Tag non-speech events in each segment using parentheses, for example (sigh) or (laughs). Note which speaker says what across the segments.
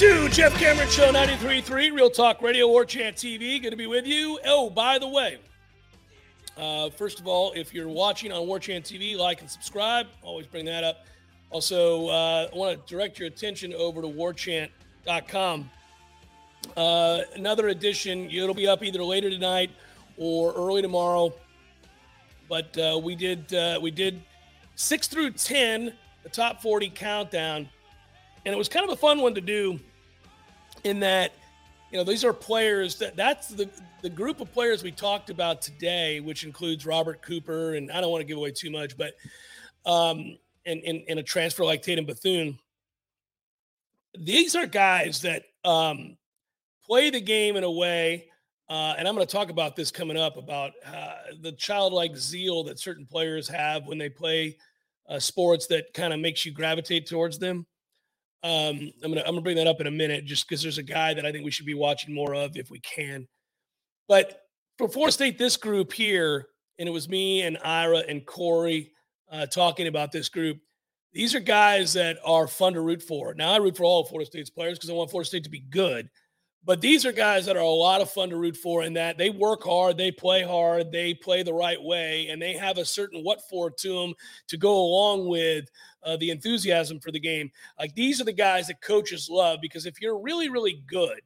Speaker 1: Two, Jeff Cameron Show 93.3, Real Talk Radio, War Chant TV. Good to be with you. Oh, by the way, uh, first of all, if you're watching on War Chant TV, like and subscribe. Always bring that up. Also, uh, I want to direct your attention over to warchant.com. Uh, another edition, it'll be up either later tonight or early tomorrow. But uh, we did uh, we did six through ten, the top 40 countdown and it was kind of a fun one to do in that you know these are players that that's the the group of players we talked about today which includes robert cooper and i don't want to give away too much but um and in, in a transfer like tatum bethune. These are guys that um play the game in a way uh, and i'm going to talk about this coming up about uh, the childlike zeal that certain players have when they play uh, sports that kind of makes you gravitate towards them um, I'm gonna I'm gonna bring that up in a minute, just because there's a guy that I think we should be watching more of if we can. But for Florida State, this group here, and it was me and Ira and Corey uh, talking about this group. These are guys that are fun to root for. Now I root for all Florida State's players because I want Florida State to be good. But these are guys that are a lot of fun to root for in that they work hard, they play hard, they play the right way, and they have a certain what for to them to go along with uh, the enthusiasm for the game. Like these are the guys that coaches love because if you're really, really good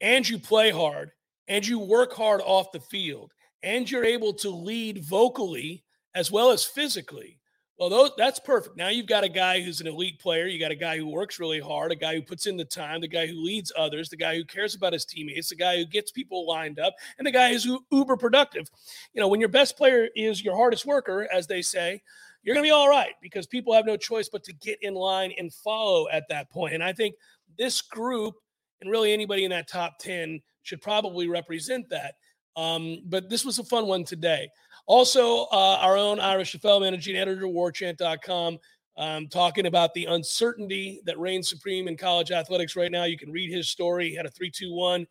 Speaker 1: and you play hard and you work hard off the field and you're able to lead vocally as well as physically, well, those, that's perfect. Now you've got a guy who's an elite player. You got a guy who works really hard, a guy who puts in the time, the guy who leads others, the guy who cares about his teammates, the guy who gets people lined up, and the guy who's uber productive. You know, when your best player is your hardest worker, as they say, you're going to be all right because people have no choice but to get in line and follow at that point. And I think this group and really anybody in that top 10 should probably represent that. Um, but this was a fun one today. Also, uh, our own Ira Schoffel, managing editor, warchant.com, um, talking about the uncertainty that reigns supreme in college athletics right now. You can read his story. He had a 3-2-1.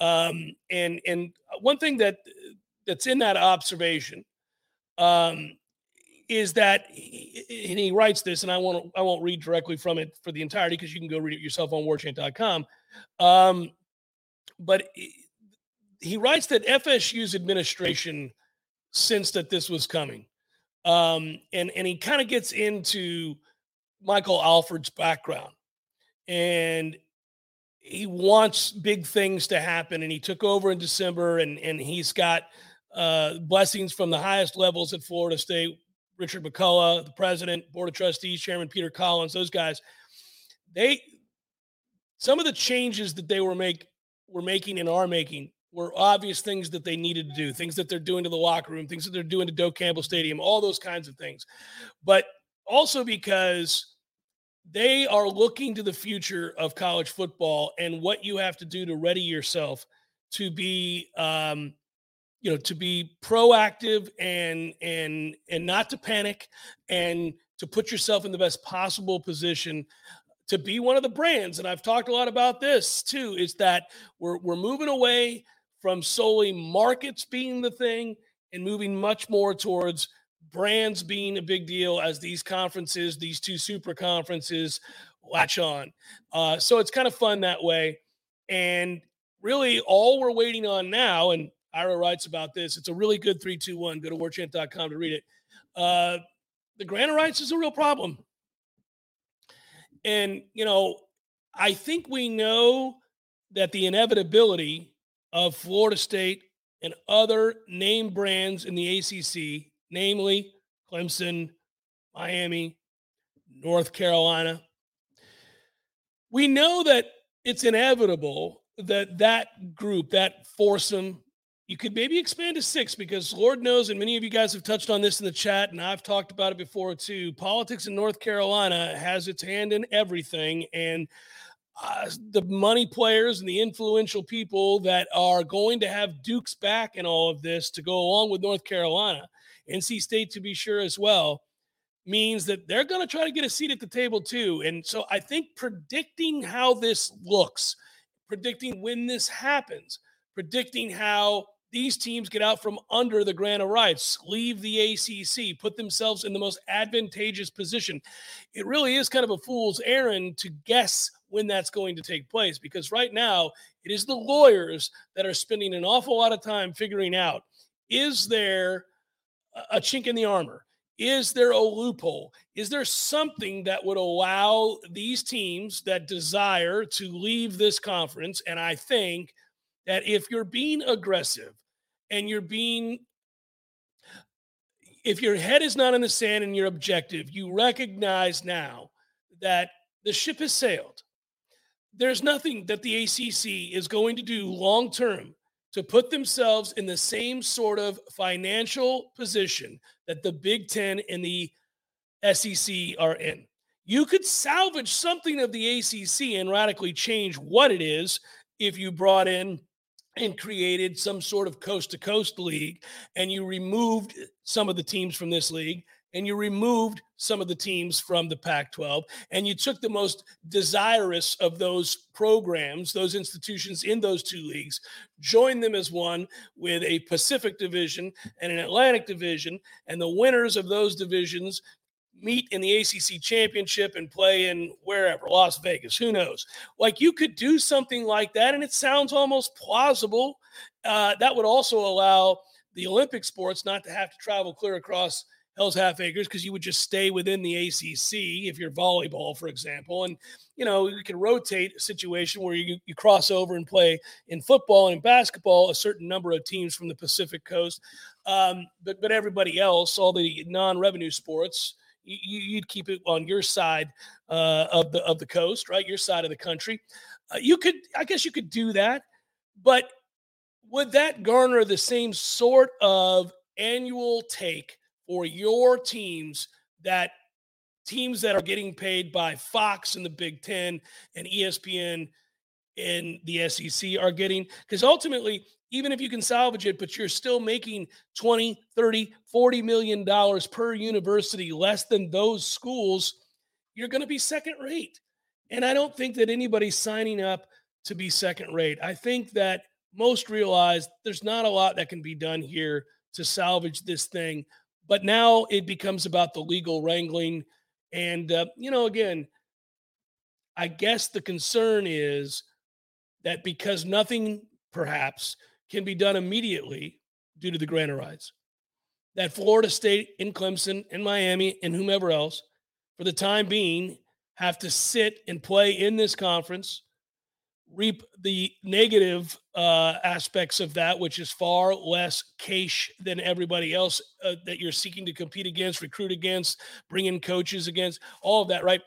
Speaker 1: Um, and and one thing that that's in that observation um, is that and he writes this, and I won't I won't read directly from it for the entirety because you can go read it yourself on warchant.com. Um, but he writes that FSU's administration – sensed that this was coming. Um, and, and he kind of gets into Michael Alford's background. And he wants big things to happen. And he took over in December, and, and he's got uh, blessings from the highest levels at Florida State. Richard McCullough, the president, board of trustees, chairman Peter Collins, those guys, they some of the changes that they were make were making and are making were obvious things that they needed to do, things that they're doing to the locker room, things that they're doing to Doak Campbell Stadium, all those kinds of things. But also because they are looking to the future of college football and what you have to do to ready yourself to be um, you know to be proactive and and and not to panic and to put yourself in the best possible position to be one of the brands and i've talked a lot about this too is that we're we're moving away from solely markets being the thing and moving much more towards brands being a big deal as these conferences these two super conferences latch on uh, so it's kind of fun that way and really all we're waiting on now and Ira writes about this. It's a really good 321. Go to warchant.com to read it. Uh, the grant of rights is a real problem. And, you know, I think we know that the inevitability of Florida State and other name brands in the ACC, namely Clemson, Miami, North Carolina, we know that it's inevitable that that group, that foursome, you could maybe expand to six because Lord knows, and many of you guys have touched on this in the chat, and I've talked about it before too. Politics in North Carolina has its hand in everything, and uh, the money players and the influential people that are going to have Duke's back in all of this to go along with North Carolina, NC State to be sure as well, means that they're going to try to get a seat at the table too. And so I think predicting how this looks, predicting when this happens, predicting how these teams get out from under the grant of rights, leave the ACC, put themselves in the most advantageous position. It really is kind of a fool's errand to guess when that's going to take place because right now it is the lawyers that are spending an awful lot of time figuring out is there a chink in the armor? Is there a loophole? Is there something that would allow these teams that desire to leave this conference? And I think that if you're being aggressive, and you're being if your head is not in the sand and you're objective, you recognize now that the ship has sailed. There's nothing that the ACC is going to do long term to put themselves in the same sort of financial position that the Big Ten and the SEC are in. You could salvage something of the ACC and radically change what it is if you brought in and created some sort of coast to coast league and you removed some of the teams from this league and you removed some of the teams from the Pac 12, and you took the most desirous of those programs, those institutions in those two leagues, joined them as one with a Pacific division and an Atlantic division, and the winners of those divisions meet in the ACC championship and play in wherever, Las Vegas, who knows? Like you could do something like that, and it sounds almost plausible. Uh, that would also allow the Olympic sports not to have to travel clear across Hell's Half Acres because you would just stay within the ACC if you're volleyball, for example. And, you know, you can rotate a situation where you, you cross over and play in football and basketball a certain number of teams from the Pacific coast. Um, but, but everybody else, all the non revenue sports, you, would keep it on your side uh, of the of the coast, right? Your side of the country. Uh, you could, I guess, you could do that, but would that garner the same sort of annual take for your teams that teams that are getting paid by Fox and the Big Ten and ESPN and the SEC are getting? Because ultimately, even if you can salvage it, but you're still making 20, 30, 40 million dollars per university less than those schools, you're going to be second rate. And I don't think that anybody's signing up to be second rate. I think that most realize there's not a lot that can be done here to salvage this thing. But now it becomes about the legal wrangling. And, uh, you know, again, I guess the concern is that because nothing perhaps can be done immediately due to the grant rights. That Florida State and Clemson and Miami and whomever else, for the time being, have to sit and play in this conference, reap the negative uh, aspects of that, which is far less cash than everybody else uh, that you're seeking to compete against, recruit against, bring in coaches against, all of that, right?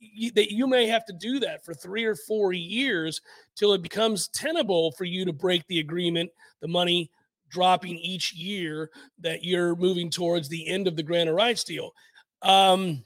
Speaker 1: you, that you may have to do that for three or four years till it becomes tenable for you to break the agreement, the money dropping each year that you're moving towards the end of the grant of rights deal. Um,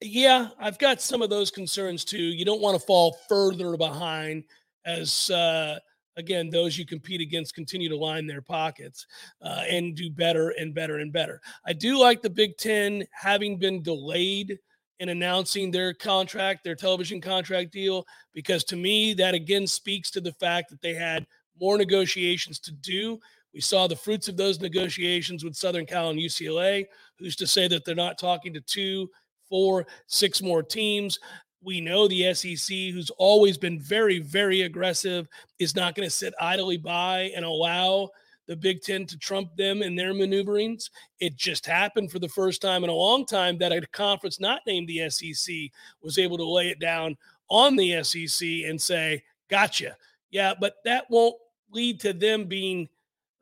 Speaker 1: yeah, I've got some of those concerns too. You don't want to fall further behind as uh, again those you compete against continue to line their pockets uh, and do better and better and better. I do like the Big Ten having been delayed in announcing their contract, their television contract deal, because to me that again speaks to the fact that they had more negotiations to do. We saw the fruits of those negotiations with Southern Cal and UCLA. Who's to say that they're not talking to two four, six more teams. We know the SEC, who's always been very, very aggressive, is not going to sit idly by and allow the Big Ten to trump them in their maneuverings. It just happened for the first time in a long time that a conference not named the SEC was able to lay it down on the SEC and say, gotcha. Yeah, but that won't lead to them being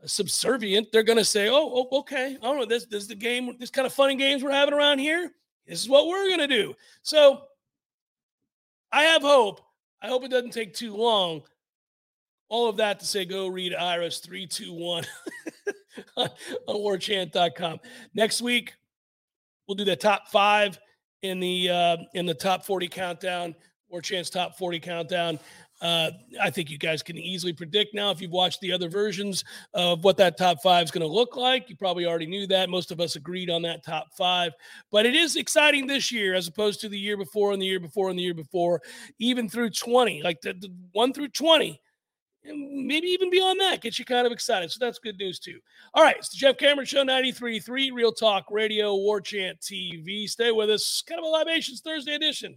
Speaker 1: subservient. They're going to say, oh, okay, I don't know, this, this is the game, this kind of funny games we're having around here. This is what we're going to do. So I have hope. I hope it doesn't take too long. All of that to say, go read Ira's 321 (laughs) on, warchant.com. Next week, we'll do the top five in the uh, in the top 40 countdown, War Chant's top 40 countdown. Uh, I think you guys can easily predict now if you've watched the other versions of what that top five is going to look like. You probably already knew that. Most of us agreed on that top five, but it is exciting this year as opposed to the year before and the year before and the year before, even through 20, like the, the one through 20. And maybe even beyond that, gets you kind of excited. So that's good news too. All right, it's the Jeff Cameron Show 93.3, Real Talk Radio, War Chant TV. Stay with us. Kind of a Libations Thursday edition.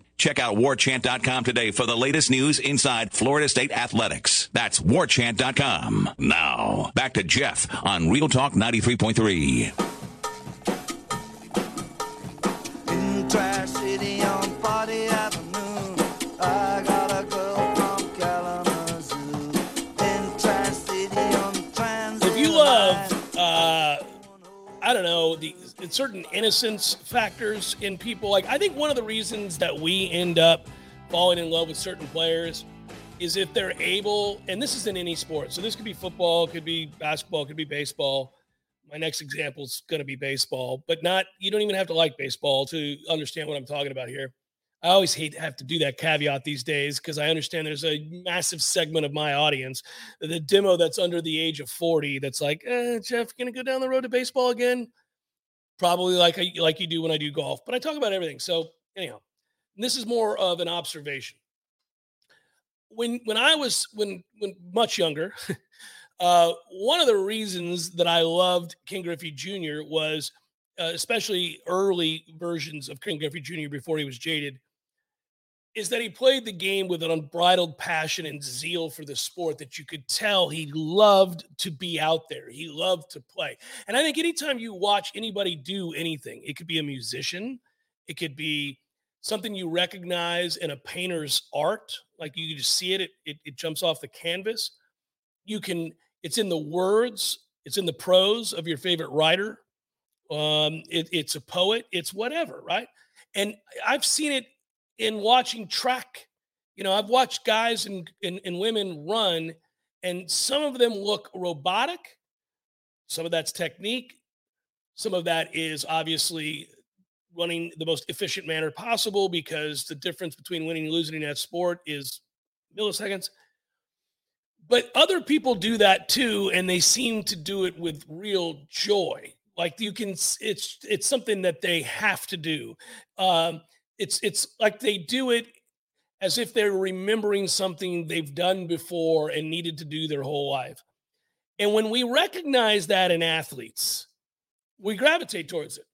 Speaker 2: Check out warchant.com today for the latest news inside Florida State athletics. That's warchant.com. Now, back to Jeff on Real Talk 93.3.
Speaker 1: If you love, uh, I don't know, the certain innocence factors in people. Like I think one of the reasons that we end up falling in love with certain players is if they're able, and this is in any sport. So this could be football, could be basketball, could be baseball. My next example is going to be baseball, but not, you don't even have to like baseball to understand what I'm talking about here. I always hate to have to do that caveat these days because I understand there's a massive segment of my audience, the demo that's under the age of 40, that's like, eh, Jeff, to go down the road to baseball again? Probably like I, like you do when I do golf, but I talk about everything. So anyhow, this is more of an observation. When when I was when when much younger, (laughs) uh, one of the reasons that I loved Ken Griffey Jr. was uh, especially early versions of Ken Griffey Jr. before he was jaded is that he played the game with an unbridled passion and zeal for the sport that you could tell he loved to be out there. He loved to play. And I think anytime you watch anybody do anything, it could be a musician, it could be something you recognize in a painter's art, like you just see it, it, it, it jumps off the canvas. You can, it's in the words, it's in the prose of your favorite writer. Um, it, it's a poet, it's whatever, right? And I've seen it in watching track. You know, I've watched guys and, and, and women run, and some of them look robotic. Some of that's technique. Some of that is obviously running the most efficient manner possible because the difference between winning and losing in that sport is milliseconds. But other people do that too, and they seem to do it with real joy. Like you can, it's it's something that they have to do. Um, it's it's like they do it as if they're remembering something they've done before and needed to do their whole life. And when we recognize that in athletes, we gravitate towards it.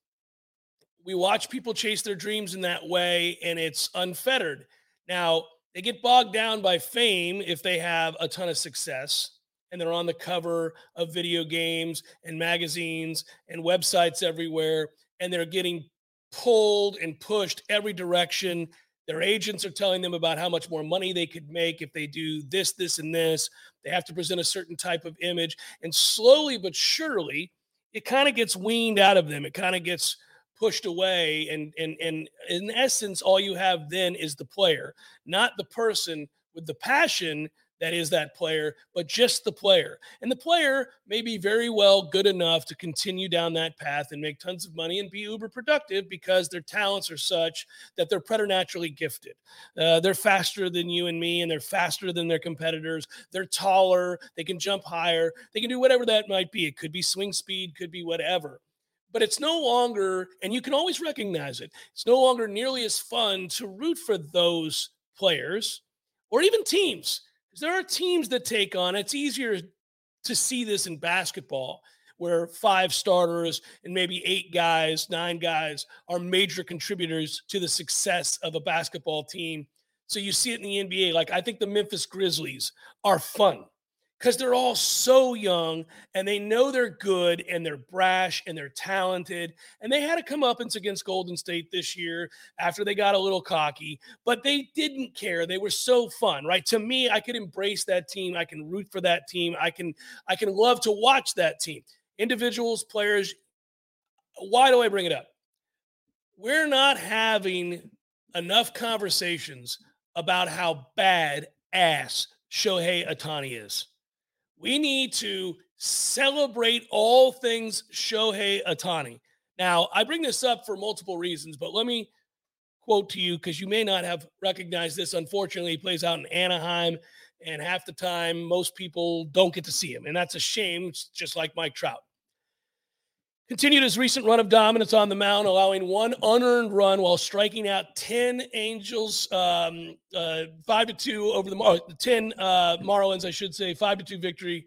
Speaker 1: We watch people chase their dreams in that way, and it's unfettered. Now, they get bogged down by fame if they have a ton of success and they're on the cover of video games and magazines and websites everywhere, and they're getting pulled and pushed every direction. Their agents are telling them about how much more money they could make if they do this, this, and this. They have to present a certain type of image. And slowly but surely, it kind of gets weaned out of them. It kind of gets pushed away. And, and, and in essence, all you have then is the player, not the person with the passion that is that player, but just the player. And the player may be very well good enough to continue down that path and make tons of money and be uber productive because their talents are such that they're preternaturally gifted. Uh, they're faster than you and me, and they're faster than their competitors. They're taller. They can jump higher. They can do whatever that might be. It could be swing speed, could be whatever. But it's no longer, and you can always recognize it, it's no longer nearly as fun to root for those players or even teams there are teams that take on. It's easier to see this in basketball where five starters and maybe eight guys, nine guys are major contributors to the success of a basketball team. So you see it in the NBA. Like I think the Memphis Grizzlies are fun because they're all so young and they know they're good and they're brash and they're talented. And they had to come up against Golden State this year after they got a little cocky, but they didn't care. They were so fun, right? To me, I could embrace that team. I can root for that team. I can I can love to watch that team. Individuals, players. Why do I bring it up? We're not having enough conversations about how bad ass Shohei Ohtani is. We need to celebrate all things Shohei Ohtani. Now, I bring this up for multiple reasons, but let me quote to you because you may not have recognized this. Unfortunately, he plays out in Anaheim, and half the time, most people don't get to see him. And that's a shame, it's just like Mike Trout. Continued his recent run of dominance on the mound, allowing one unearned run while striking out 10 Angels, um, uh, 5 to 2 over the Mar- 10 uh, Marlins, I should say, 5 to 2 victory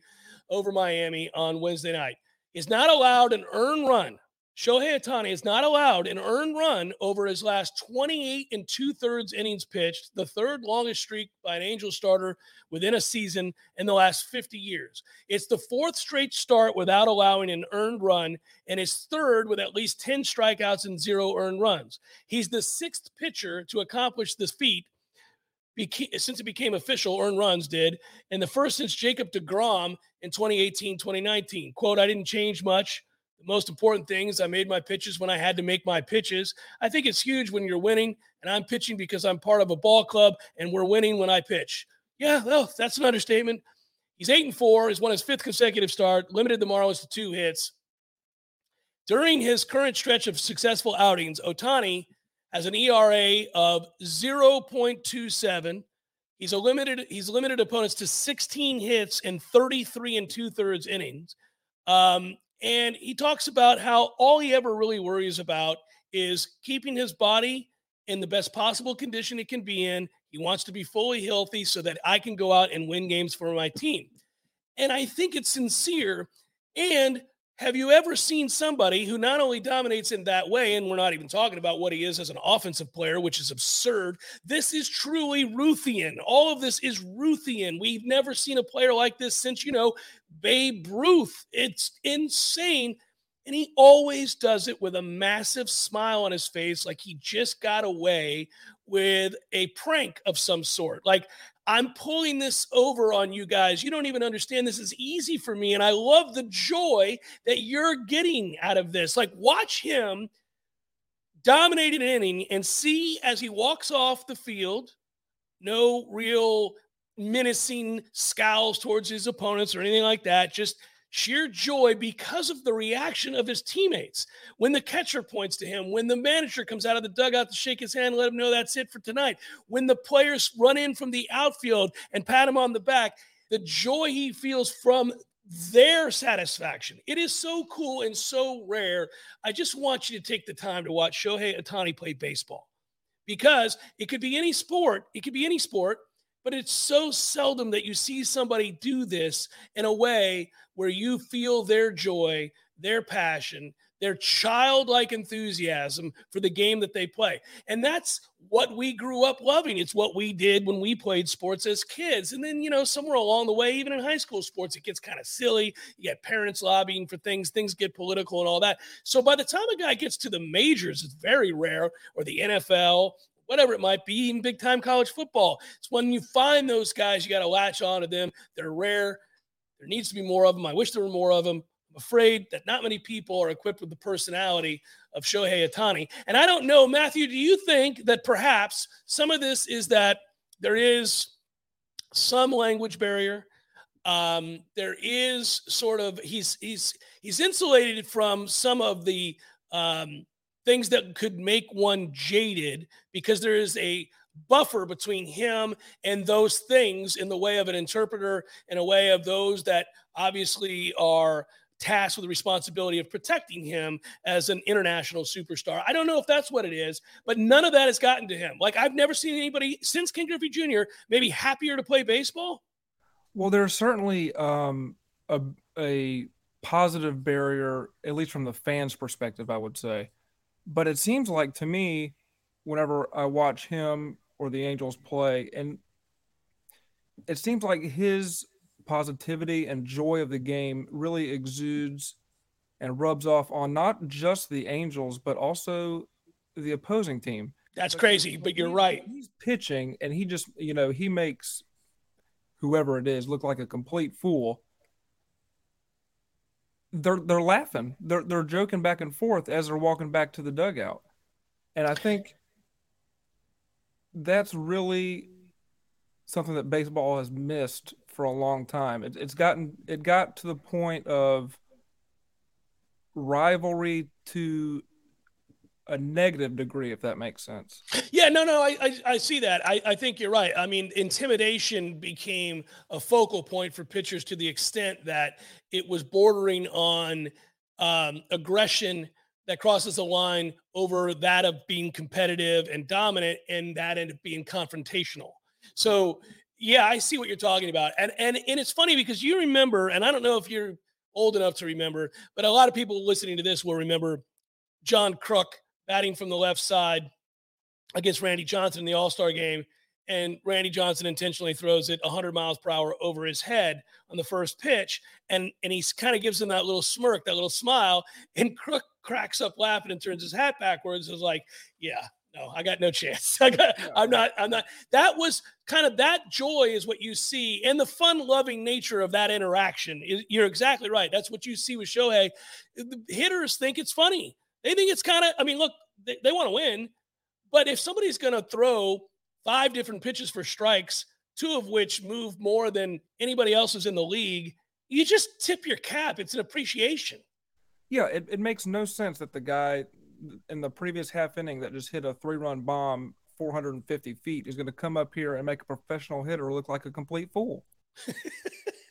Speaker 1: over Miami on Wednesday night. Is not allowed an earned run Shohei Ohtani is not allowed an earned run over his last 28 and two thirds innings pitched, the third longest streak by an Angel starter within a season in the last 50 years. It's the fourth straight start without allowing an earned run, and his third with at least 10 strikeouts and zero earned runs. He's the sixth pitcher to accomplish this feat since it became official, earned runs did, and the first since Jacob DeGrom in 2018 2019. Quote, I didn't change much. The most important thing is I made my pitches when I had to make my pitches. I think it's huge when you're winning, and I'm pitching because I'm part of a ball club, and we're winning when I pitch. Yeah, well, that's an understatement. He's eight and four. He's won his fifth consecutive start. Limited the Marlins to two hits. During his current stretch of successful outings, Ohtani has an ERA of 0.27. He's limited. He's limited opponents to 16 hits in 33 and two thirds innings. Um, and he talks about how all he ever really worries about is keeping his body in the best possible condition it can be in. He wants to be fully healthy so that I can go out and win games for my team. And I think it's sincere. And have you ever seen somebody who not only dominates in that way, and we're not even talking about what he is as an offensive player, which is absurd. This is truly Ruthian. All of this is Ruthian. We've never seen a player like this since, you know, Babe Ruth. It's insane. And he always does it with a massive smile on his face, like he just got away with a prank of some sort. Like, I'm pulling this over on you guys. You don't even understand this is easy for me. And I love the joy that you're getting out of this. Like, watch him dominate an inning and see as he walks off the field, no real menacing scowls towards his opponents or anything like that. Just sheer joy because of the reaction of his teammates. When the catcher points to him, when the manager comes out of the dugout to shake his hand, let him know that's it for tonight. When the players run in from the outfield and pat him on the back, the joy he feels from their satisfaction. It is so cool and so rare. I just want you to take the time to watch Shohei Ohtani play baseball because it could be any sport. It could be any sport, but it's so seldom that you see somebody do this in a way where you feel their joy, their passion, their childlike enthusiasm for the game that they play. And that's what we grew up loving. It's what we did when we played sports as kids. And then, you know, somewhere along the way, even in high school sports, it gets kind of silly. You get parents lobbying for things, things get political and all that. So by the time a guy gets to the majors, it's very rare, or the NFL, whatever it might be, even big time college football. It's when you find those guys, you got to latch on to them. They're rare. There needs to be more of them. I wish there were more of them. I'm afraid that not many people are equipped with the personality of Shohei Ohtani. And I don't know, Matthew, do you think that perhaps some of this is that there is some language barrier? Um, there is sort of he's he's he's insulated from some of the um, things that could make one jaded because there is a buffer between him and those things in the way of an interpreter, in a way of those that obviously are tasked with the responsibility of protecting him as an international superstar. I don't know if that's what it is, but none of that has gotten to him. Like I've never seen anybody since Ken Griffey Jr. maybe happier to play baseball.
Speaker 3: Well, there's certainly um, a, a positive barrier, at least from the fans' perspective, I would say. But it seems like to me, whenever I watch him or the Angels play, and it seems like his positivity and joy of the game really exudes and rubs off on not just the Angels, but also the opposing team.
Speaker 1: That's crazy, but you're right.
Speaker 3: He's pitching and he just, you know, he makes whoever it is look like a complete fool. They're they're laughing. They're they're joking back and forth as they're walking back to the dugout. And I think that's really something that baseball has missed for a long time. It, it's gotten it got to the point of rivalry to a negative degree, if that makes sense.
Speaker 1: Yeah, no, no, I, I, I, see that. I, I think you're right. I mean, intimidation became a focal point for pitchers to the extent that it was bordering on um, aggression that crosses the line over that of being competitive and dominant, and that end up being confrontational. So yeah, I see what you're talking about. And and and it's funny because you remember, and I don't know if you're old enough to remember, but a lot of people listening to this will remember John Kruk batting from the left side against Randy Johnson in the All-Star game. And Randy Johnson intentionally throws it 100 miles per hour over his head on the first pitch. And, and he kind of gives him that little smirk, that little smile. (laughs) And Kruk cracks up laughing and turns his hat backwards. Is like, yeah, no, I got no chance. (laughs) I got, I'm not, I'm not. That was kind of that joy is what you see and the fun loving nature of that interaction. You're exactly right. That's what you see with Shohei. The hitters think it's funny. They think it's kind of, I mean, look, they, they want to win, but if somebody's going to throw five different pitches for strikes, two of which move more than anybody else is in the league, you just tip your cap. It's an appreciation.
Speaker 3: Yeah, it, it makes no sense that the guy in the previous half inning that just hit a three run bomb 450 feet is going to come up here and make a professional hitter look like a complete fool. (laughs)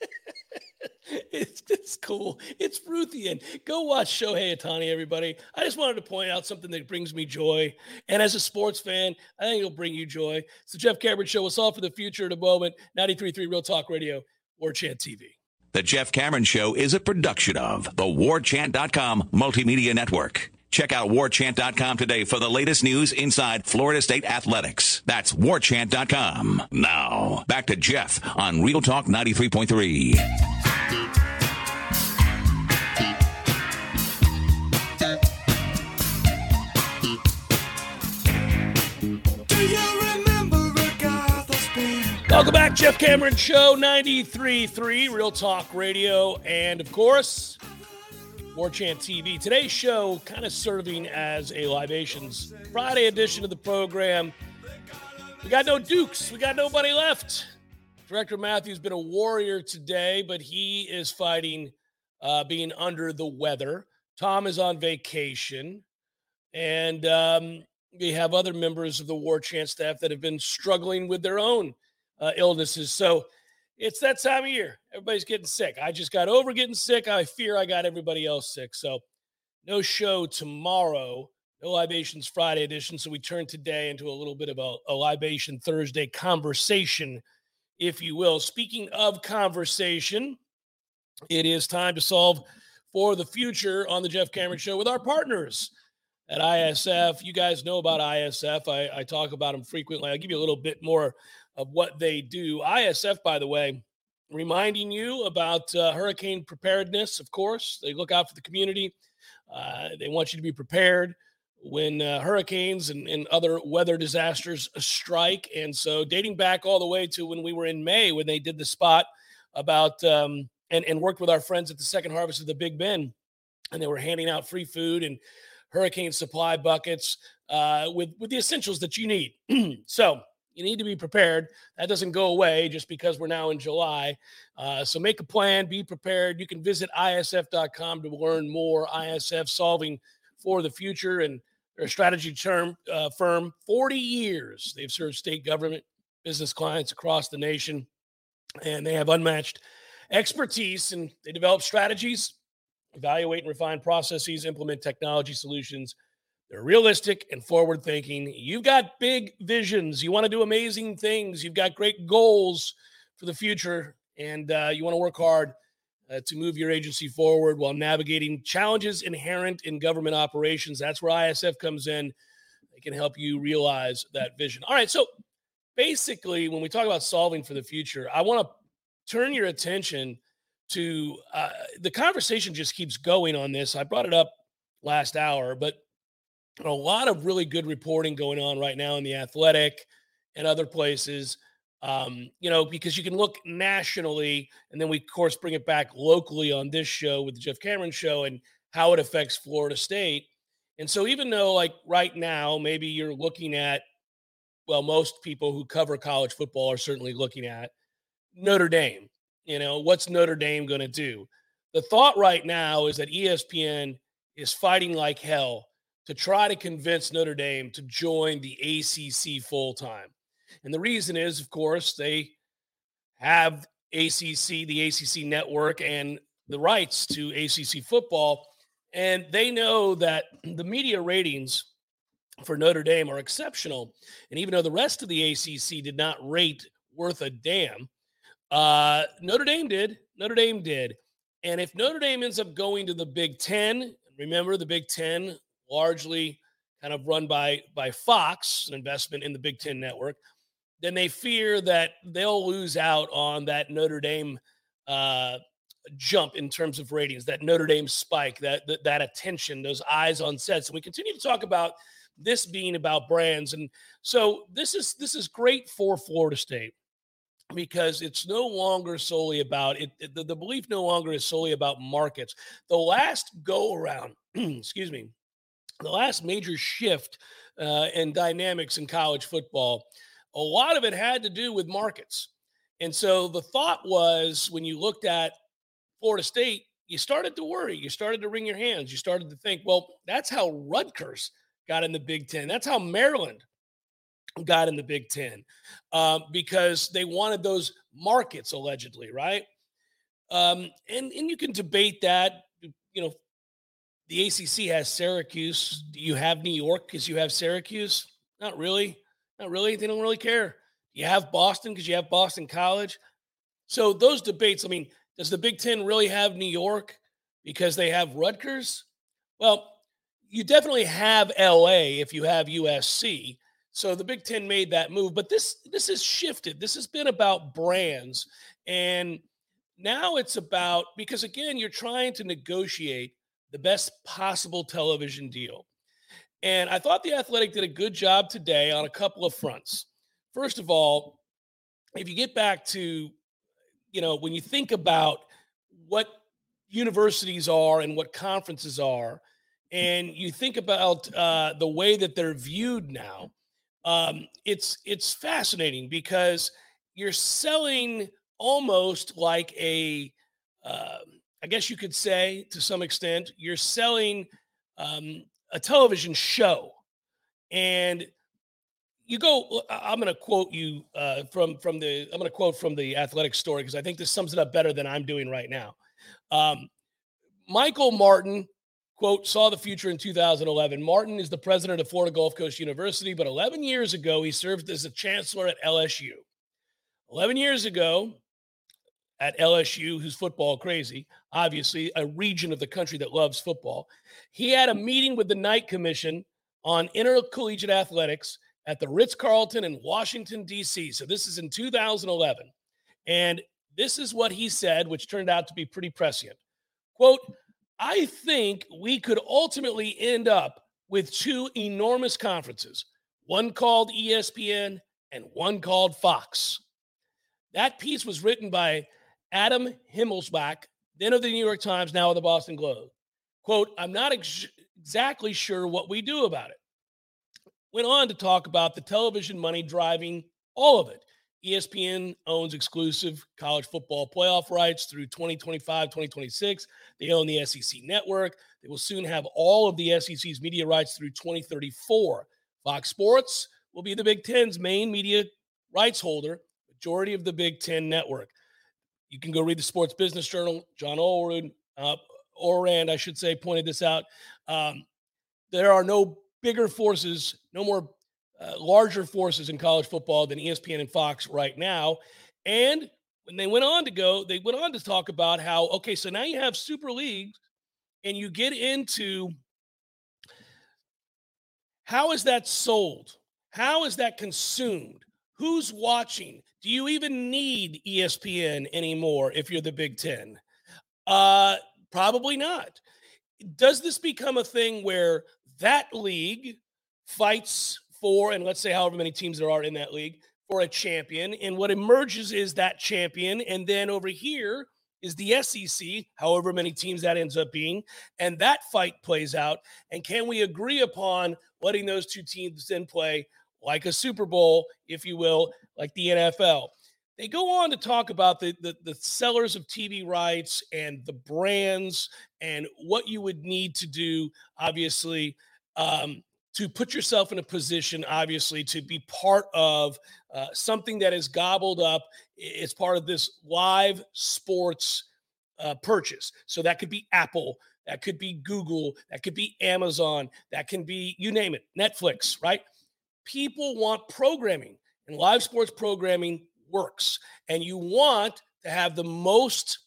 Speaker 1: it's, it's cool. It's Ruthian. Go watch Shohei Ohtani, everybody. I just wanted to point out something that brings me joy. And as a sports fan, I think it'll bring you joy. It's the Jeff Cameron Show. It's all for the future at a moment. 93.3 Real Talk Radio, War Chant TV.
Speaker 2: The Jeff Cameron Show is a production of the WarChant.com Multimedia Network. Check out warchant.com today for the latest news inside Florida State athletics. That's warchant.com. Now, back to Jeff on Real Talk 93.3.
Speaker 1: Welcome back, Jeff Cameron Show 93.3 Real Talk Radio, and of course, War Chant TV. Today's show kind of serving as a libations Friday edition of the program. We got no Dukes. We got nobody left. Director Matthew's been a warrior today, but he is fighting uh, being under the weather. Tom is on vacation. And um, we have other members of the War Chant staff that have been struggling with their own uh, illnesses. So it's that time of year. Everybody's getting sick. I just got over getting sick. I fear I got everybody else sick. So, no show tomorrow. No Libations Friday edition. So, we turn today into a little bit of a, a Libation Thursday conversation, if you will. Speaking of conversation, it is time to solve for the future on the Jeff Cameron Show with our partners at ISF. You guys know about ISF. I, I talk about them frequently. I'll give you a little bit more of what they do. ISF, by the way, reminding you about uh, hurricane preparedness, of course. They look out for the community, uh, they want you to be prepared when uh, hurricanes and, and, other weather disasters strike. And so, dating back all the way to when we were in May, when they did the spot about um, and, and worked with our friends at the second harvest of the Big Bend, and they were handing out free food and hurricane supply buckets uh, with with the essentials that you need. (clears throat) so you need to be prepared. That doesn't go away just because we're now in July. Uh, so make a plan, be prepared. You can visit isf.com to learn more. ISF solving for the future and their strategy term uh, firm. 40 years they've served state government business clients across the nation, and they have unmatched expertise and they develop strategies evaluate and refine processes, implement technology solutions. They're realistic and forward thinking. You've got big visions. You want to do amazing things. You've got great goals for the future, and uh, you want to work hard uh, to move your agency forward while navigating challenges inherent in government operations. That's where ISF comes in. They can help you realize that vision. All right. So basically, when we talk about solving for the future, I want to turn your attention to uh, the conversation just keeps going on this. I brought it up last hour, but a lot of really good reporting going on right now in the athletic and other places. Um, you know, because you can look nationally and then we, of course, bring it back locally on this show with the Jeff Cameron show and how it affects Florida State. And so, even though, like, right now, maybe you're looking at, well, most people who cover college football are certainly looking at Notre Dame you know, what's Notre Dame going to do? The thought right now is that ESPN is fighting like hell to try to convince Notre Dame to join the ACC full time. And the reason is, of course, they have ACC, the ACC network, and the rights to ACC football. And they know that (clears throat) the media ratings for Notre Dame are exceptional. And even though the rest of the ACC did not rate worth a damn, uh, Notre Dame did. Notre Dame did. And if Notre Dame ends up going to the Big Ten, remember the Big Ten largely kind of run by by Fox, an investment in the Big Ten network, then they fear that they'll lose out on that Notre Dame uh, jump in terms of ratings, that Notre Dame spike, that, that that attention, those eyes on sets. And we continue to talk about this being about brands, and so this is this is great for Florida State because it's no longer solely about it, the, the belief no longer is solely about markets the last go around (clears throat) excuse me the last major shift uh, and dynamics in college football a lot of it had to do with markets and so the thought was when you looked at florida state you started to worry you started to wring your hands you started to think well that's how rutgers got in the big ten that's how maryland got in the Big Ten um, because they wanted those markets allegedly, right? Um, and and you can debate that. You know, the ACC has Syracuse. Do you have New York because you have Syracuse? Not really. Not really. They don't really care. You have Boston because you have Boston College. So those debates. I mean, does the Big Ten really have New York because they have Rutgers? Well, you definitely have LA if you have USC. So the Big Ten made that move, but this this has shifted. This has been about brands, and now it's about because again, you're trying to negotiate the best possible television deal. And I thought the Athletic did a good job today on a couple of fronts. First of all, if you get back to, you know, when you think about what universities are and what conferences are, and you think about uh, the way that they're viewed now, um, it's it's fascinating because you're selling almost like a, uh, I guess you could say to some extent, you're selling um, a television show, and you go. I'm going to quote you uh, from from the. I'm going to quote from the athletic story because I think this sums it up better than I'm doing right now. Um, Michael Martin quote saw the future in 2011. Martin is the president of Florida Gulf Coast University, but 11 years ago he served as a chancellor at LSU. 11 years ago, at LSU, who's football crazy, obviously, a region of the country that loves football. He had a meeting with the Knight Commission on intercollegiate athletics at the Ritz Carlton in Washington, D.C. So this is in 2011. And this is what he said, which turned out to be pretty prescient. Quote, I think we could ultimately end up with two enormous conferences, one called ESPN and one called Fox. That piece was written by Adam Himmelsbach, then of the New York Times, now of the Boston Globe. Quote, I'm not ex- exactly sure what we do about it. Went on to talk about the television money driving all of it. ESPN owns exclusive college football playoff rights through 2025, 2026. They own the SEC network. They will soon have all of the SEC's media rights through 2034. Fox Sports will be the Big Ten's main media rights holder, majority of the Big Ten network. You can go read the Sports Business Journal. John uh, Ourand, I should say, pointed this out. Um, there are no bigger forces, no more uh, larger forces in college football than ESPN and Fox right now. And when they went on to go, they went on to talk about how, okay, so now you have super leagues and you get into how is that sold? How is that consumed? Who's watching? Do you even need ESPN anymore if you're the Big Ten? Uh, probably not. Does this become a thing where that league fights for, and let's say however many teams there are in that league, for a champion, and what emerges is that champion, and then over here is the SEC, however many teams that ends up being, and that fight plays out. And can we agree upon letting those two teams then play like a Super Bowl, if you will, like the NFL. They go on to talk about the, the, the sellers of TV rights and the brands and what you would need to do, obviously, um, to put yourself in a position, obviously, to be part of uh, something that is gobbled up. It's part of this live sports uh, purchase. So that could be Apple, that could be Google, that could be Amazon, that can be you name it, Netflix, right? People want programming, and live sports programming works. And you want to have the most,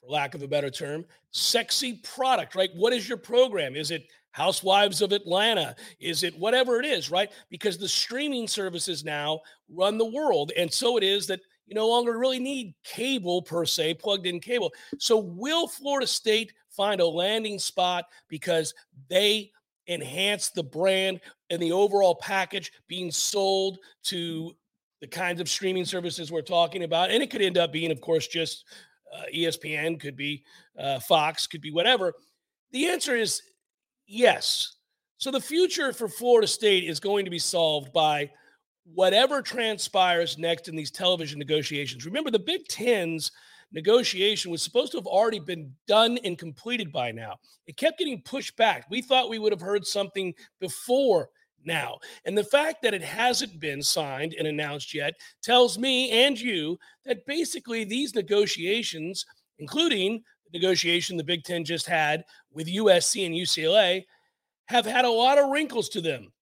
Speaker 1: for lack of a better term, sexy product, right? What is your program? Is it Housewives of Atlanta? Is it whatever it is, right? Because the streaming services now run the world. And so it is that you no longer really need cable per se, plugged in cable. So will Florida State find a landing spot because they enhance the brand and the overall package being sold to the kinds of streaming services we're talking about. And it could end up being, of course, just uh, ESPN, could be uh, Fox, could be whatever. The answer is yes. So the future for Florida State is going to be solved by whatever transpires next in these television negotiations. Remember, the Big Ten's negotiation was supposed to have already been done and completed by now. It kept getting pushed back. We thought we would have heard something before now. And the fact that it hasn't been signed and announced yet tells me and you that basically these negotiations, including the negotiation the Big Ten just had with USC and UCLA, have had a lot of wrinkles to them.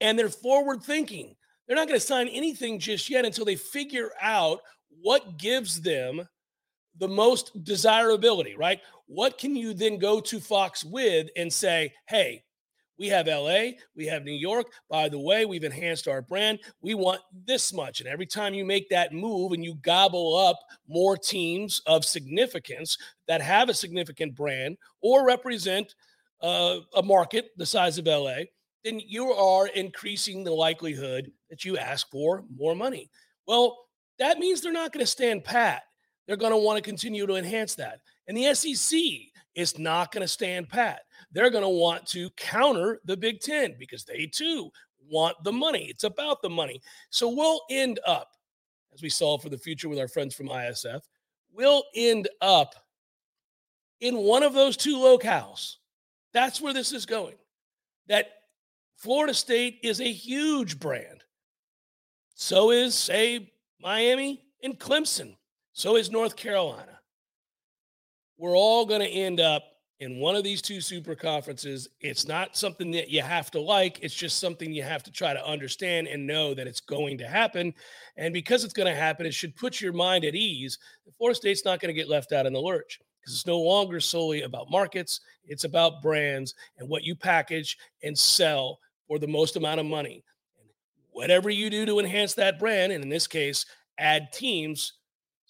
Speaker 1: And they're forward thinking. They're not going to sign anything just yet until they figure out what gives them the most desirability, right? What can you then go to Fox with and say, hey, we have LA, we have New York. By the way, we've enhanced our brand. We want this much. And every time you make that move and you gobble up more teams of significance that have a significant brand or represent uh, a market the size of LA, then you are increasing the likelihood that you ask for more money. Well, that means they're not going to stand pat they're going to want to continue to enhance that. And the SEC is not going to stand pat. They're going to want to counter the Big Ten because they too want the money. It's about the money. So we'll end up, as we saw for the future with our friends from ISF, we'll end up in one of those two locales. That's where this is going. That Florida State is a huge brand. So is, say, Miami and Clemson. So is North Carolina. We're all going to end up in one of these two super conferences. It's not something that you have to like. It's just something you have to try to understand and know that it's going to happen. And because it's going to happen, it should put your mind at ease. The Florida State's not going to get left out in the lurch because it's no longer solely about markets. It's about brands and what you package and sell for the most amount of money. Whatever you do to enhance that brand, and in this case, add teams,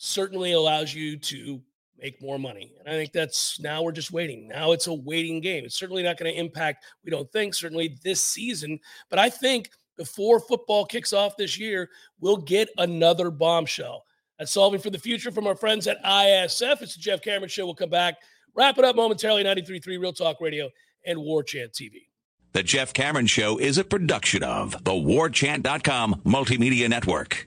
Speaker 1: certainly allows you to make more money. And I think that's now we're just waiting. Now it's a waiting game. It's certainly not going to impact, we don't think, certainly this season. But I think before football kicks off this year, we'll get another bombshell. That's solving for the future from our friends at ISF. It's the Jeff Cameron Show. We'll come back, wrap it up momentarily 93.3 Real Talk Radio and War Chant TV.
Speaker 2: The Jeff Cameron Show is a production of the WarChant.com Multimedia Network.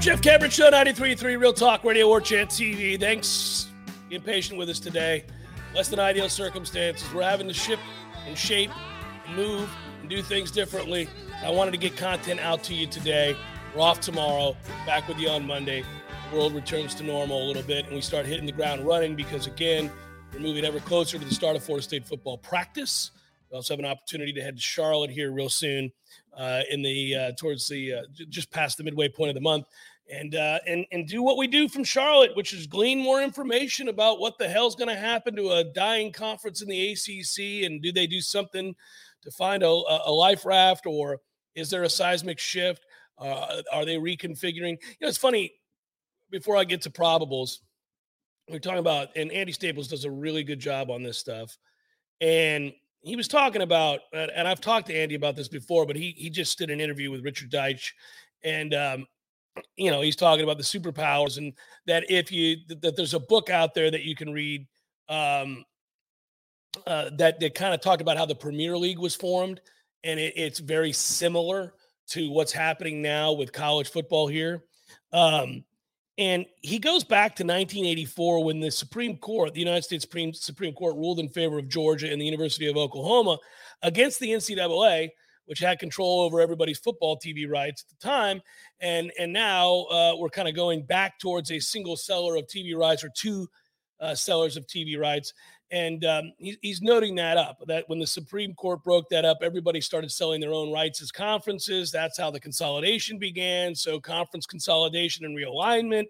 Speaker 1: Jeff Cameron Show, 93.3 Real Talk Radio, War Chant TV. Thanks being patient with us today. Less than ideal circumstances. We're having to ship and shape and move and do things differently. I wanted to get content out to you today. We're off tomorrow, back with you on Monday. The world returns to normal a little bit, and we start hitting the ground running because, again, we're moving ever closer to the start of Florida State football practice. We also have an opportunity to head to Charlotte here real soon, uh, in the uh, towards the uh, just past the midway point of the month and uh, and and do what we do from Charlotte, which is glean more information about what the hell's going to happen to a dying conference in the ACC, and do they do something to find a, a life raft, or is there a seismic shift? Uh, are they reconfiguring? You know, it's funny. Before I get to probables, we're talking about, and Andy Staples does a really good job on this stuff, and he was talking about, and I've talked to Andy about this before, but he he just did an interview with Richard Deitsch, and um, you know, he's talking about the superpowers and that if you that there's a book out there that you can read um, uh, that that kind of talked about how the Premier League was formed, and it, it's very similar to what's happening now with college football here. Um, and he goes back to 1984 when the Supreme Court, the United States Supreme, Supreme Court, ruled in favor of Georgia and the University of Oklahoma against the NCAA which had control over everybody's football TV rights at the time, and and now uh, we're kind of going back towards a single seller of TV rights or two uh, sellers of TV rights. And um, he, he's noting that up that when the Supreme Court broke that up, everybody started selling their own rights as conferences. That's how the consolidation began. So, conference consolidation and realignment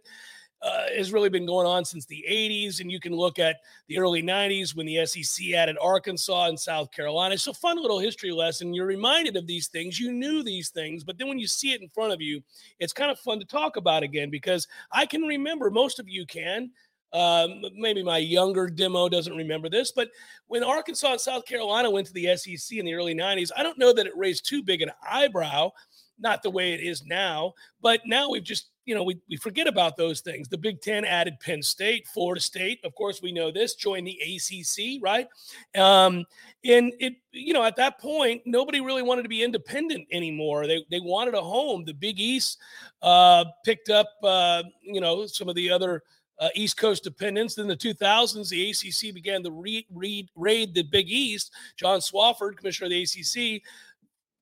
Speaker 1: uh, has really been going on since the 80s. And you can look at the early 90s when the SEC added Arkansas and South Carolina. So, fun little history lesson. You're reminded of these things. You knew these things, but then when you see it in front of you, it's kind of fun to talk about again because I can remember, most of you can. Um, maybe my younger demo doesn't remember this, but when Arkansas and South Carolina went to the SEC in the early 90s, I don't know that it raised too big an eyebrow, not the way it is now, but now we've just you know, we, we forget about those things. The Big Ten added Penn State, Florida State, of course, we know this, joined the ACC, right? Um, and it, you know, at that point, nobody really wanted to be independent anymore. They, they wanted a home. The Big East uh, picked up, uh, you know, some of the other uh, East Coast dependents. In the 2000s, the ACC began to re- re- raid the Big East. John Swofford, commissioner of the ACC,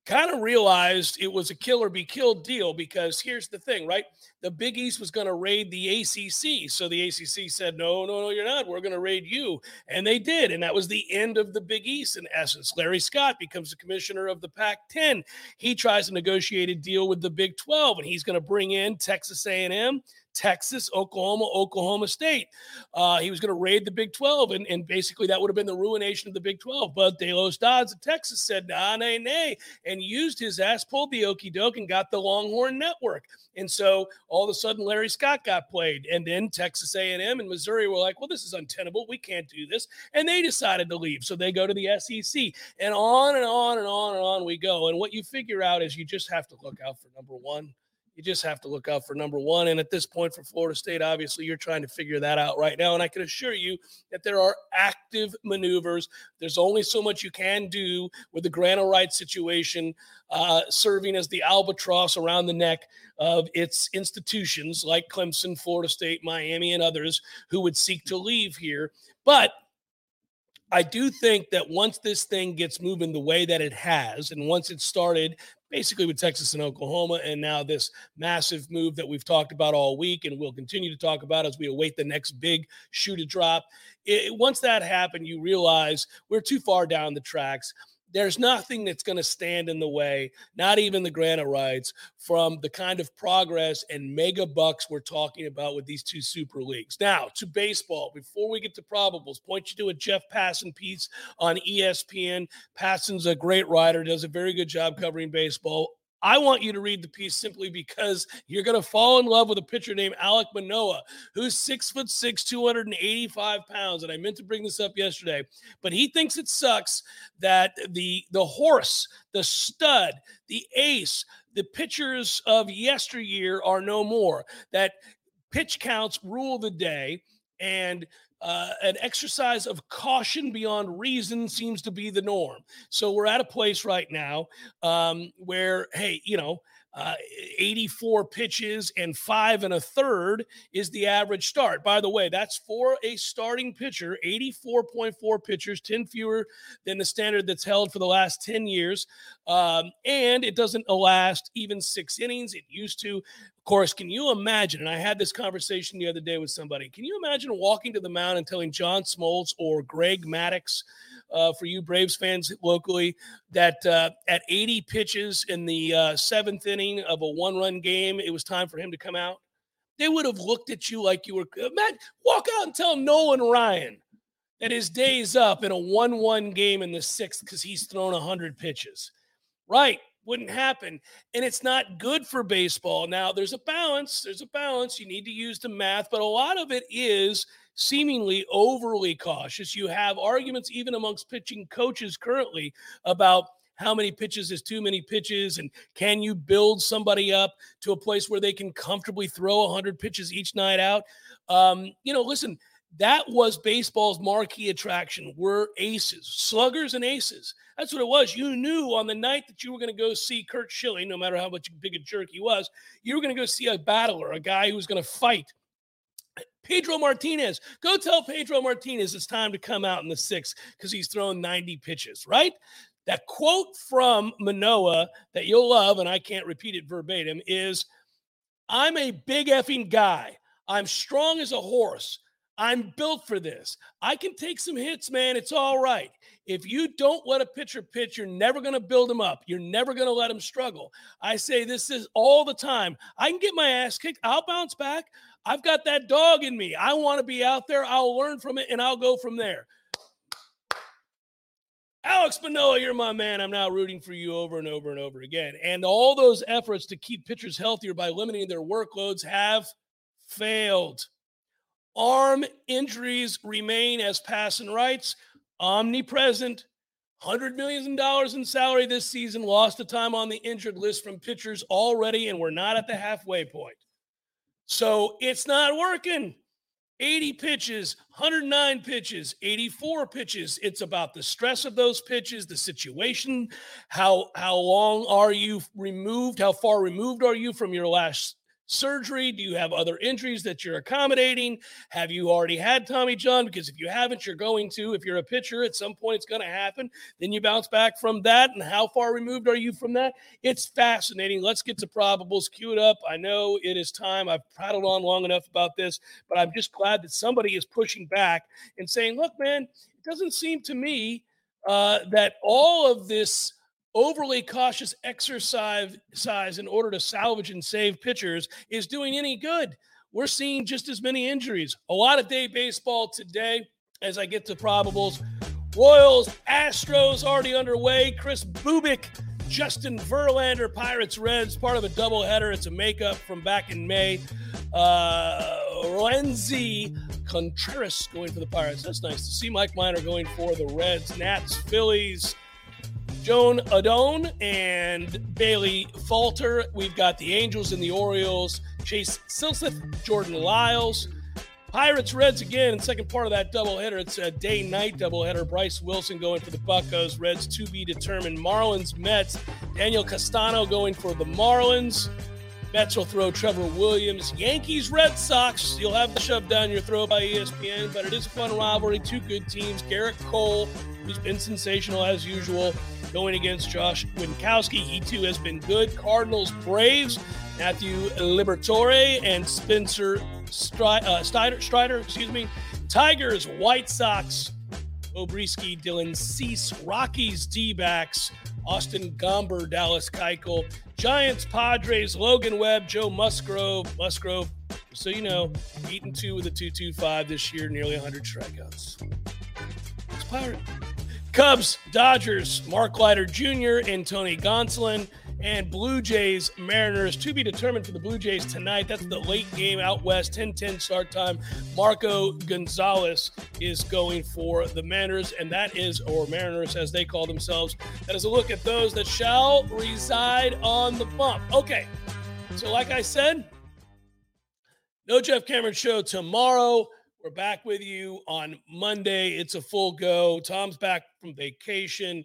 Speaker 1: kind of realized it was a kill or be killed deal because here's the thing, right? The Big East was going to raid the ACC. So the ACC said, no, no, no, you're not. We're going to raid you. And they did. And that was the end of the Big East in essence. Larry Scott becomes the commissioner of the Pac 10. He tries to negotiate a deal with the Big 12, and he's going to bring in Texas A&M, Texas, Oklahoma, Oklahoma State. Uh, he was going to raid the Big 12, and, and basically that would have been the ruination of the Big 12. But DeLoss Dodds of Texas said, nah, nay, nay, and used his ass, pulled the okey doke, and got the Longhorn Network. And so all of a sudden, Larry Scott got played, and then Texas A&M and Missouri were like, "Well, this is untenable. We can't do this," and they decided to leave. So they go to the SEC, and on and on and on and on we go. And what you figure out is you just have to look out for number one you just have to look out for number one. And at this point for Florida State, obviously, you're trying to figure that out right now. And I can assure you that there are active maneuvers. There's only so much you can do with the Wright situation uh, serving as the albatross around the neck of its institutions like Clemson, Florida State, Miami, and others who would seek to leave here. But I do think that once this thing gets moving the way that it has, and once it started basically with Texas and Oklahoma, and now this massive move that we've talked about all week and we'll continue to talk about as we await the next big shoe to drop. It, once that happened, you realize we're too far down the tracks there's nothing that's going to stand in the way, not even the rights, from the kind of progress and mega bucks we're talking about with these two super leagues. Now, to baseball, before we get to probables, point you to a Jeff Passan piece on ESPN. Passan's a great writer, does a very good job covering baseball. I want you to read the piece simply because you're going to fall in love with a pitcher named Alek Manoah, who's six foot six, 285 pounds. And I meant to bring this up yesterday, but he thinks it sucks that the the horse, the stud, the ace, the pitchers of yesteryear are no more. That pitch counts rule the day. And uh, an exercise of caution beyond reason seems to be the norm. So we're at a place right now um, where, hey, you know, uh, 84 pitches and five and a third is the average start. By the way, that's for a starting pitcher, 84.4 pitchers, 10 fewer than the standard that's held for the last 10 years. Um, and it doesn't last even six innings. It used to Of course, can you imagine? And I had this conversation the other day with somebody. Can you imagine walking to the mound and telling John Smoltz or Greg Maddux, uh, for you Braves fans locally, that uh, at 80 pitches in the uh, seventh inning of a one-run game, it was time for him to come out? They would have looked at you like you were. Matt, walk out and tell Nolan Ryan that his day's up in a 1-1 game in the sixth because he's thrown 100 pitches. Right wouldn't happen. And it's not good for baseball. Now, there's a balance. There's a balance. You need to use the math, but a lot of it is seemingly overly cautious. You have arguments even amongst pitching coaches currently about how many pitches is too many pitches and can you build somebody up to a place where they can comfortably throw 100 pitches each night out? Um, you know listen that was baseball's marquee attraction. Were aces sluggers and aces. That's what it was. You knew on the night that you were going to go see curt schilling no matter how much big a jerk he was you were going to go see a battler a guy who was going to fight Pedro Martinez. Go tell Pedro Martinez it's time to come out in the sixth because he's thrown 90 pitches, right? That quote from Manoah that you'll love, and I can't repeat it verbatim, is I'm a big effing guy. I'm strong as a horse. I'm built for this. I can take some hits, man. It's all right. If you don't let a pitcher pitch, you're never going to build him up. You're never going to let him struggle. I say this is all the time. I can get my ass kicked. I'll bounce back. I've got that dog in me. I want to be out there. I'll learn from it and I'll go from there. Alex Manoah, you're my man. I'm now rooting for you over and over and over again. And all those efforts to keep pitchers healthier by limiting their workloads have failed. Arm injuries remain, as Passan writes, omnipresent. $100 million in salary this season, lost the time on the injured list from pitchers already, and we're not at the halfway point. So it's not working. 80 pitches, 109 pitches, 84 pitches. It's about the stress of those pitches, the situation, how how long are you removed, how far removed are you from your last surgery? Do you have other injuries that you're accommodating? Have you already had Tommy John? Because if you haven't, you're going to. If you're a pitcher, at some point it's going to happen. Then you bounce back from that. And how far removed are you from that? It's fascinating. Let's get to probables. Cue it up. I know it is time. I've prattled on long enough about this, but I'm just glad that somebody is pushing back and saying, look, man, it doesn't seem to me uh, that all of this overly cautious exercise size in order to salvage and save pitchers is doing any good. we're seeing just as many injuries. A lot of day baseball today as I get to probables. Royals, Astros already underway. Chris Bubic, Justin Verlander, Pirates, Reds, part of a doubleheader. It's a makeup from back in May. Uh, Roansy Contreras going for the Pirates. That's nice to see. Mike Minor going for the Reds, Nats, Phillies. Joan Adon and Bailey Falter. We've got the Angels and the Orioles. Chase Silseth, Jordan Lyles. Pirates Reds again in second part of that doubleheader. It's a day night doubleheader. Bryce Wilson going for the Buccos. Reds to be determined. Marlins Mets. Daniel Castano going for the Marlins. Mets will throw Trevor Williams. Yankees Red Sox. You'll have the shove down your throat by ESPN, but it is a fun rivalry. Two good teams. Gerrit Cole, who's been sensational as usual, going against Josh Winkowski. He too has been good. Cardinals Braves. Matthew Liberatore and Spencer Stri- uh, Strider, Strider, excuse me. Tigers, White Sox, Obrisky, Dylan Cease, Rockies, D backs, Austin Gomber, Dallas Keuchel, Giants, Padres, Logan Webb, Joe Musgrove, Musgrove. So you know, beaten two with a 2-2-5 this year, nearly 100 strikeouts. It's Pirate. Cubs, Dodgers, Mark Leiter Jr. and Tony Gonsolin and Blue Jays Mariners to be determined for the Blue Jays tonight. That's the late game out west, 10 10 start time. Marco Gonzalez is going for the Mariners, and that is, or Mariners as they call themselves. That is a look at those that shall reside on the bump. Okay, so like I said, no Jeff Cameron show tomorrow. We're back with you on Monday. It's a full go. Tom's back from vacation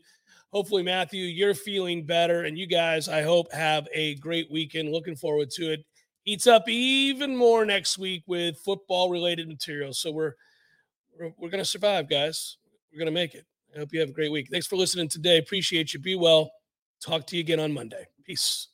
Speaker 1: hopefully, Matthew, you're feeling better. And you guys, I hope, have a great weekend. Looking forward to it. Eats up even more next week with football related materials. So we're we're, we're going to survive, guys. We're going to make it. I hope you have a great week. Thanks for listening today. Appreciate you. Be well. Talk to you again on Monday. Peace.